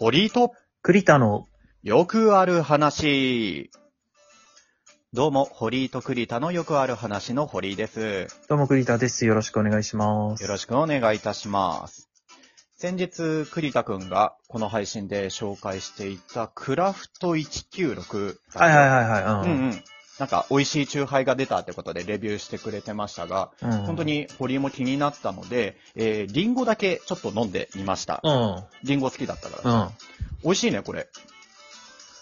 堀井と栗田の、よくある話。どうも、堀井と栗田のよくある話の堀井です。どうも栗田です。よろしくお願いします。よろしくお願いいたします。先日、栗田くんがこの配信で紹介していたクラフト196。はいはいはいはい。うんうん。なんか、美味しいチューハイが出たってことでレビューしてくれてましたが、うん。うん本当。に堀井も気になったので、えー、リンゴだけちょっと飲んでみました。うん。リンゴ好きだったから。うん。美味しいね、これ。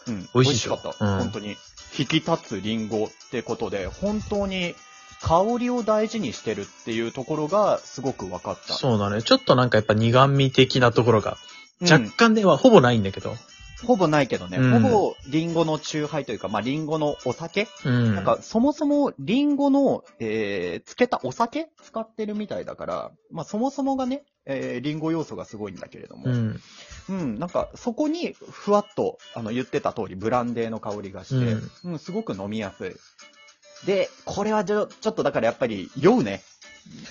うん。美味しかった。うん本当に。引き立つリンゴってことで、本当に香りを大事にしてるっていうところがすごく分かった。そうだね。ちょっとなんかやっぱ苦味的なところが、うん若干ではほぼないんだけど。ほぼないけどね、うんほぼリンゴの酎ハイというか、まあ、リンゴのお酒、うん。なんか、そもそもリンゴの、えー、漬けたお酒使ってるみたいだから、まあ、そもそもがね、えー、リンゴ要素がすごいんだけれども、うん。うん、なんか、そこに、ふわっと、あの、言ってた通り、ブランデーの香りがして、うん、すごく飲みやすい。で、これはちょ、ちょっとだからやっぱり、酔うね。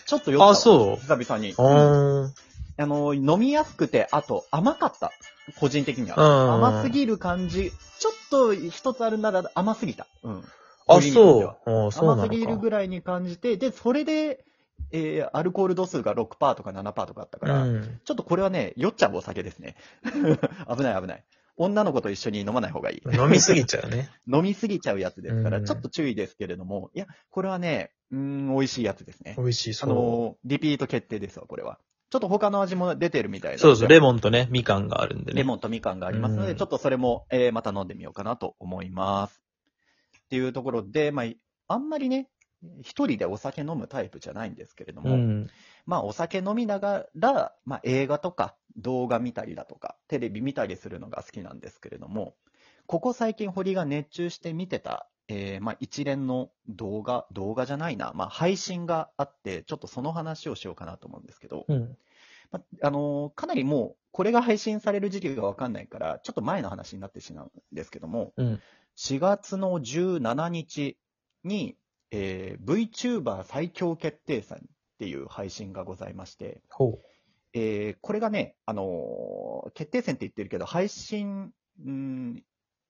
ちょっと酔ったわ。あそう久々に。あうんー。あの、飲みやすくて、あと、甘かった。個人的には。うん甘すぎる感じ。ちょっと一つあるなら甘すぎた。うん。あ、そう。あそう甘すぎる。ぐらいに感じて、で、それで、えー、アルコール度数が6%とか7%とかあったから、うん。ちょっとこれはね、酔っちゃうお酒ですね。危ない危ない。女の子と一緒に飲まない方がいい。飲みすぎちゃうね。飲みすぎちゃうやつですから、うんちょっと注意ですけれども、いや、これはね、うーん、美味しいやつですね美。味しい、あそう。の、リピート決定ですわ、これは。ちょっと他の味も出てるみたいなそうそう、レモンとね、みかんがあるんでね。レモンとみかんがありますので、うんちょっとそれも、えーまた飲んでみようかなと思います。っていうところで、まあ、あんまりね、一人でお酒飲むタイプじゃないんですけれども、うん。まあ、お酒飲みながら、まあ、映画とか動画見たりだとか、テレビ見たりするのが好きなんですけれども、ここ最近堀が熱中して見てた、えーまあ、一連の動画、動画じゃないな、まあ、配信があって、ちょっとその話をしようかなと思うんですけど、うん。まあのーかなりもう、これが配信される時期がわかんないから、ちょっと前の話になってしまうんですけども、うん。4月の17日に、えー VTuber 最強決定戦っていう配信がございまして、ほえーこれがね、あのー決定戦って言ってるけど、配信、うーん、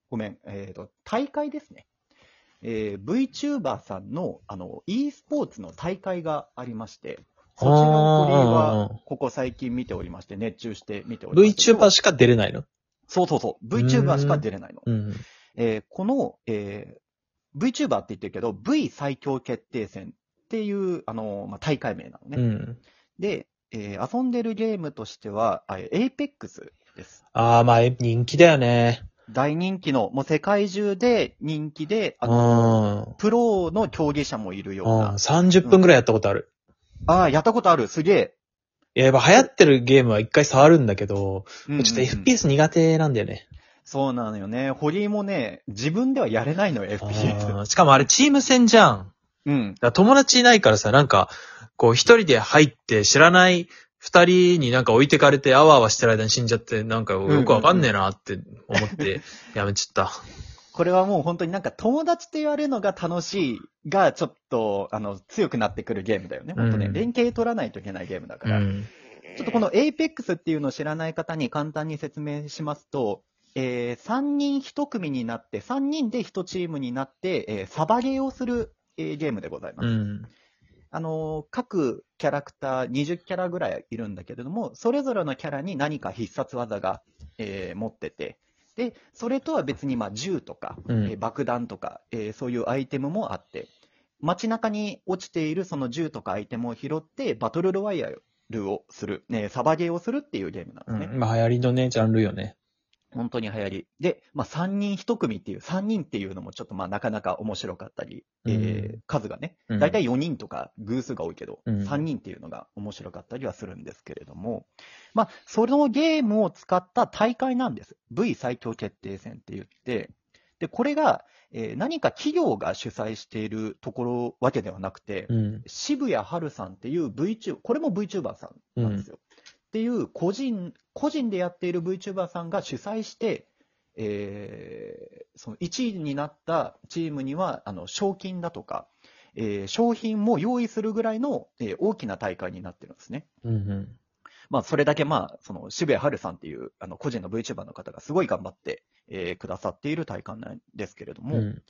ごめん、えっ、と、大会ですね。えー VTuber さんの、あの、e スポーツの大会がありまして、そちらの鳥あはー、ここ最近見ておりまして、熱中して見ております。VTuber しか出れないの？そうそうそう。VTuber しか出れないの。うん。えーこの、えー VTuber って言ってるけど、V 最強決定戦っていう、あのーまあ、大会名なのね。うん。で、えー遊んでるゲームとしては、あ Apex です。ああ、まあ、え人気だよね。大人気の、もう世界中で人気で、あうのん。プロの競技者もいるよううん。な。30分くらいやったことある。ああ、やったことある。すげえ。いや、やっぱ流行ってるゲームは一回触るんだけど、うんうんうんちょっと FPS 苦手なんだよね。そうなのよね。堀井もね、自分ではやれないのよ、あ FPS。ーしかもあれチーム戦じゃん。うん。友達いないからさ、なんか、こう一人で入って知らない二人になんか置いてかれてあわあわしてる間に死んじゃって、なんかよくわかんねえなって思って やめちゃった。これはもう本当になんか友達と言われるのが楽しいが、ちょっと、あの、強くなってくるゲームだよね。本当ね、うん連携取らないといけないゲームだから。うん。ちょっとこの Apex っていうのを知らない方に簡単に説明しますと、えー、3人1組になって、3人で1チームになって、えーサバゲーをする、えーゲームでございます。うん。あのー各キャラクター20キャラぐらいいるんだけれども、それぞれのキャラに何か必殺技が、えー持ってて、で、それとは別に、まあ、銃とか、うんえー爆弾とか、えーそういうアイテムもあって、街中に落ちているその銃とかアイテムを拾って、バトルロワイヤルをする、ね、サバゲーをするっていうゲームなんですね。うん。まあ流行りのね、ジャンルよね。本当に流行り。で、まあ、3人1組っていう、3人っていうのもちょっとまあなかなか面白かったり、えーうん数がね、うんだいたい4人とか偶数が多いけど、うん3人っていうのが面白かったりはするんですけれども、まあ、そのゲームを使った大会なんです。V 最強決定戦って言って、で、これが、えー何か企業が主催しているところわけではなくて、うん。渋谷春さんっていう VTuber、これも VTuber さんなんですよ。っていう個人、個人でやっている VTuber さんが主催して、えーその1位になったチームには、あの、賞金だとか、えー商品も用意するぐらいの、えー大きな大会になってるんですね。うんうん。まあ、それだけまあ、その、渋谷春さんっていう、あの、個人の VTuber の方がすごい頑張って、えーくださっている大会なんですけれども、うん。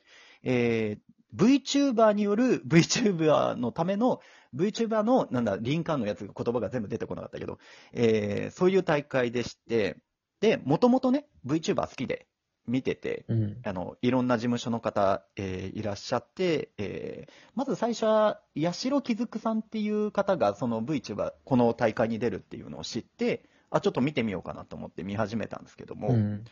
えー VTuber による VTuber のための、VTuber の、なんだ、リンカーンのやつが言葉が全部出てこなかったけど、えーそういう大会でして、で、もともとね、VTuber 好きで見てて、うん。あの、いろんな事務所の方、えーいらっしゃって、えーまず最初は、八代木くさんっていう方が、その VTuber、この大会に出るっていうのを知って、あ、ちょっと見てみようかなと思って見始めたんですけども、うん。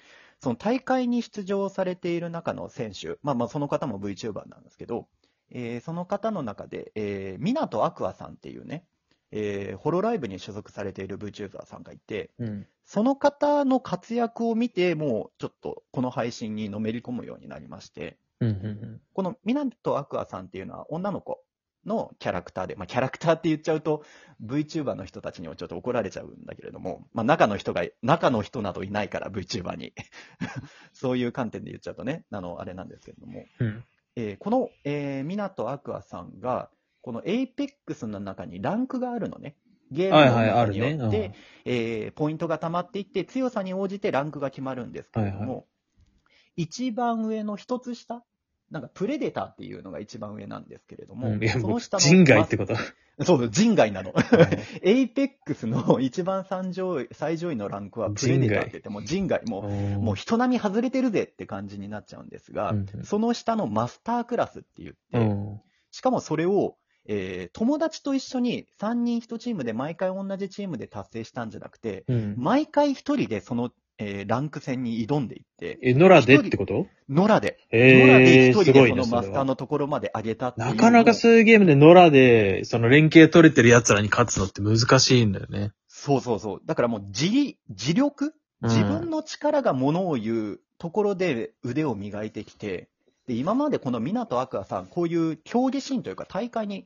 その大会に出場されている中の選手、まあまあその方も VTuber なんですけど、えーその方の中で、えー、港アクアさんっていうね、えーホロライブに所属されている VTuber さんがいて、うん。その方の活躍を見て、もうちょっとこの配信にのめり込むようになりまして、うん。うん。この港アクアさんっていうのは女の子のキャラクターで、まあキャラクターって言っちゃうと VTuber の人たちにもちょっと怒られちゃうんだけれども、まあ中の人が、中の人などいないから VTuber に。そういう観点で言っちゃうとね、あの、あれなんですけれども、うん。えーこの、えー、港アクアさんが、この APEX の中にランクがあるのね。ゲームのはいはい、あ中にるね。よって、えーポイントが溜まっていって、強さに応じてランクが決まるんですけれども、はいは一番上の一つ下、なんかプレデターっていうのが一番上なんですけれども、うん。その下の人外ってこと？そうそう、人外なの。APEX の一番最上位最上位のランクはプレデターって言って、もう人外、もうももう人並み外れてるぜって感じになっちゃうんですが、うんうんその下のマスタークラスって言って、うん。しかもそれを、えー友達と一緒に3人1チームで毎回同じチームで達成したんじゃなくて、うん。毎回1人でその、えーランク戦に挑んでいって、え、野良でってこと？野良で、え野良でえー、1人でその。マスターのところまで上げたっていうのをなかなかそういうゲームで野良で、その連携取れてる奴らに勝つのって難しいんだよね。そうそうそう。だからもう自力、自力？うん自分の力がものを言うところで腕を磨いてきて、で、今までこの港アクアさん、こういう競技シーンというか大会に、えー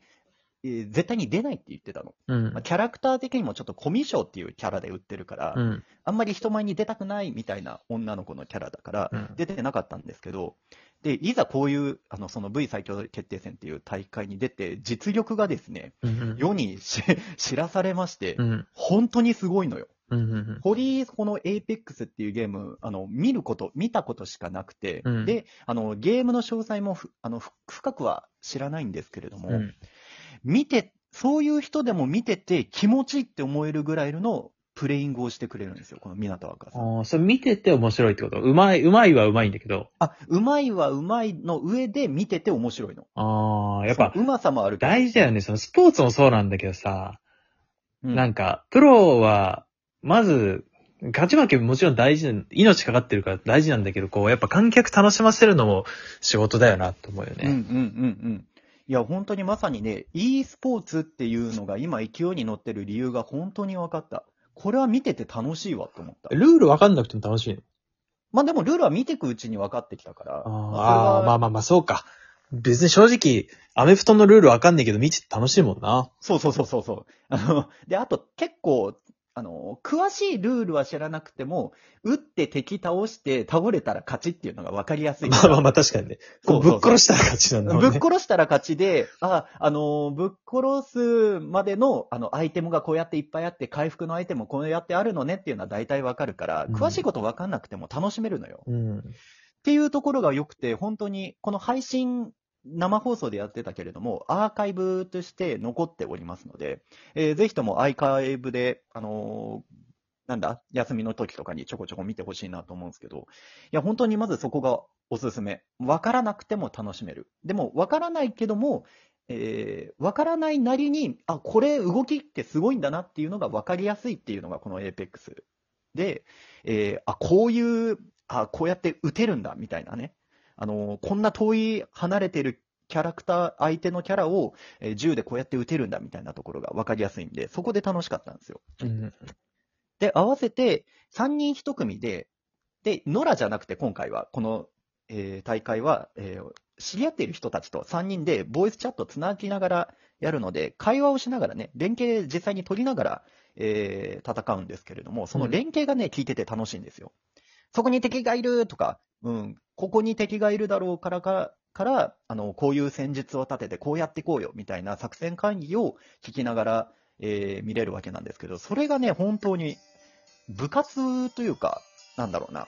絶対に出ないって言ってたの。うんまあ。キャラクター的にもちょっとコミュ障っていうキャラで売ってるから、うん。あんまり人前に出たくないみたいな女の子のキャラだから、うん出てなかったんですけど、で、いざこういう、あの、その V 最強決定戦っていう大会に出て、実力がですね、うん。世にし知らされまして、うん。本当にすごいのよ。うん。うん。堀井、この Apex っていうゲーム、あの、見ること、見たことしかなくて、うんで、あの、ゲームの詳細もふ、あの、ふ深くは知らないんですけれども、うん。見て、そういう人でも見てて気持ちいいって思えるぐらいのプレイングをしてくれるんですよ、この港若さん。ああ、それ見てて面白いってこと？うまい、うまいはうまいんだけど。あ、うまいはうまいの上で見てて面白いの。ああ、やっぱうまさもある大事だよね。そのスポーツもそうなんだけどさ、うんなんか、プロは、まず、勝ち負けもちろん大事な、命かかってるから大事なんだけど、こう、やっぱ観客楽しませるのも仕事だよな、と思うよね。うんうんうんうん。いや、本当にまさにね、e スポーツっていうのが今勢いに乗ってる理由が本当に分かった。これは見てて楽しいわと思った。ルールわかんなくても楽しいの？まあでもルールは見ていくうちに分かってきたから。ああー、まあまあまあ、そうか。別に正直、アメフトのルールわかんないけど見てて楽しいもんな。そうそうそうそうそう。あの、で、あと結構、あの、詳しいルールは知らなくても、打って敵倒して倒れたら勝ちっていうのが分かりやすい。まあまあまあ、確かにね。こうぶっ殺したら勝ちなんだもんね。ぶっ殺したら勝ちで、あ、あの、ぶっ殺すまでの、あの、アイテムがこうやっていっぱいあって、回復のアイテムもこうやってあるのねっていうのは大体わかるから、うん詳しいことわかんなくても楽しめるのよ。うん。っていうところが良くて、本当に、この配信、生放送でやってたけれども、アーカイブとして残っておりますので、えーぜひともアーカイブで、あのーなんだ、休みの時とかにちょこちょこ見てほしいなと思うんですけど、いや、本当にまずそこがおすすめ。わからなくても楽しめる。でも、わからないけども、えーわからないなりに、あ、これ動きってすごいんだなっていうのがわかりやすいっていうのがこの Apex で、えーあ、こういう、あ、こうやって撃てるんだみたいなね。あのーこんな遠い離れてるキャラクター、相手のキャラを、えー銃でこうやって撃てるんだみたいなところがわかりやすいんで、そこで楽しかったんですよ。うん。で、合わせて3人1組で、で、野良じゃなくて今回は、この、えー大会は、えー知り合っている人たちと3人でボイスチャットつなぎながらやるので、会話をしながらね、連携実際に取りながら、えー戦うんですけれども、その連携がね、聞いてて楽しいんですよ。そこに敵がいるとか、うん、ここに敵がいるだろうからか、から、あの、こういう戦術を立てて、こうやっていこうよ、みたいな作戦会議を聞きながら、えー見れるわけなんですけど、それがね、本当に、部活というか、なんだろうな、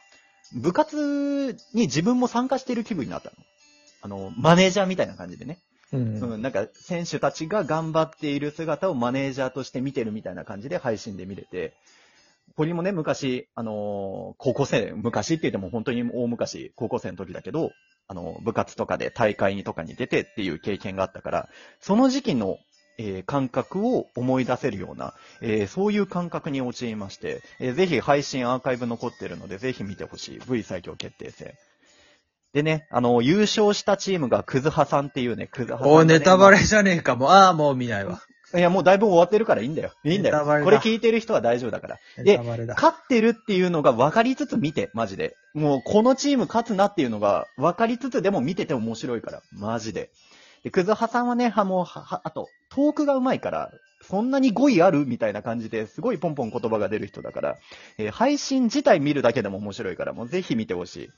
部活に自分も参加している気分になったの。あの、マネージャーみたいな感じでね。うん。うん、なんか、選手たちが頑張っている姿をマネージャーとして見てるみたいな感じで配信で見れて、堀もね、昔、あのー高校生、昔って言っても本当に大昔、高校生の時だけど、あの、部活とかで大会にとかに出てっていう経験があったから、その時期の、えー感覚を思い出せるような、えそういう感覚に陥りまして、えーぜひ配信アーカイブ残ってるので、ぜひ見てほしい。V 最強決定戦。でね、あの、優勝したチームがクズハさんっていうね、クズハさんね、おネタバレじゃねえかもう。ああ、もう見ないわ。いや、もうだいぶ終わってるからいいんだよ。いいんだよ。ネタバレだこれ聞いてる人は大丈夫だから。でネタバレだ。勝ってるっていうのが分かりつつ見て、マジで。もうこのチーム勝つなっていうのが分かりつつでも見てて面白いから。マジで。で、クズハさんはね、はもう、は、はあと、トークが上手いから、そんなに語彙あるみたいな感じですごいポンポン言葉が出る人だから、えー配信自体見るだけでも面白いから、もうぜひ見てほしい。っ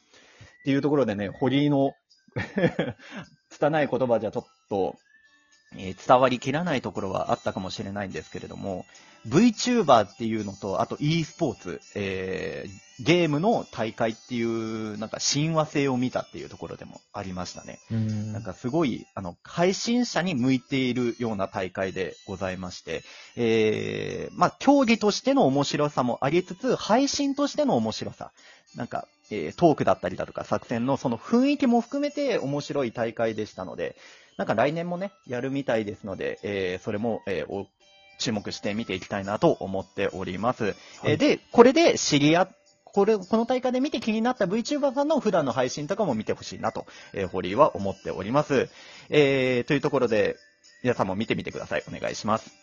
ていうところでね、堀井の 拙い言葉じゃちょっと、えー伝わりきらないところはあったかもしれないんですけれども、VTuber っていうのと、あと e スポーツ、えーゲームの大会っていう、なんか親和性を見たっていうところでもありましたね。うんなんかすごい、あの、配信者に向いているような大会でございまして、えー、まあ、競技としての面白さもありつつ、配信としての面白さ、なんか、えートークだったりだとか作戦のその雰囲気も含めて面白い大会でしたので、なんか来年もね、やるみたいですので、えーそれも、えーお注目して見ていきたいなと思っております。えーで、これで知り合っこれ、この大会で見て気になった VTuber さんの普段の配信とかも見てほしいなと、えー、堀井は思っております。えー、というところで、皆さんも見てみてください。お願いします。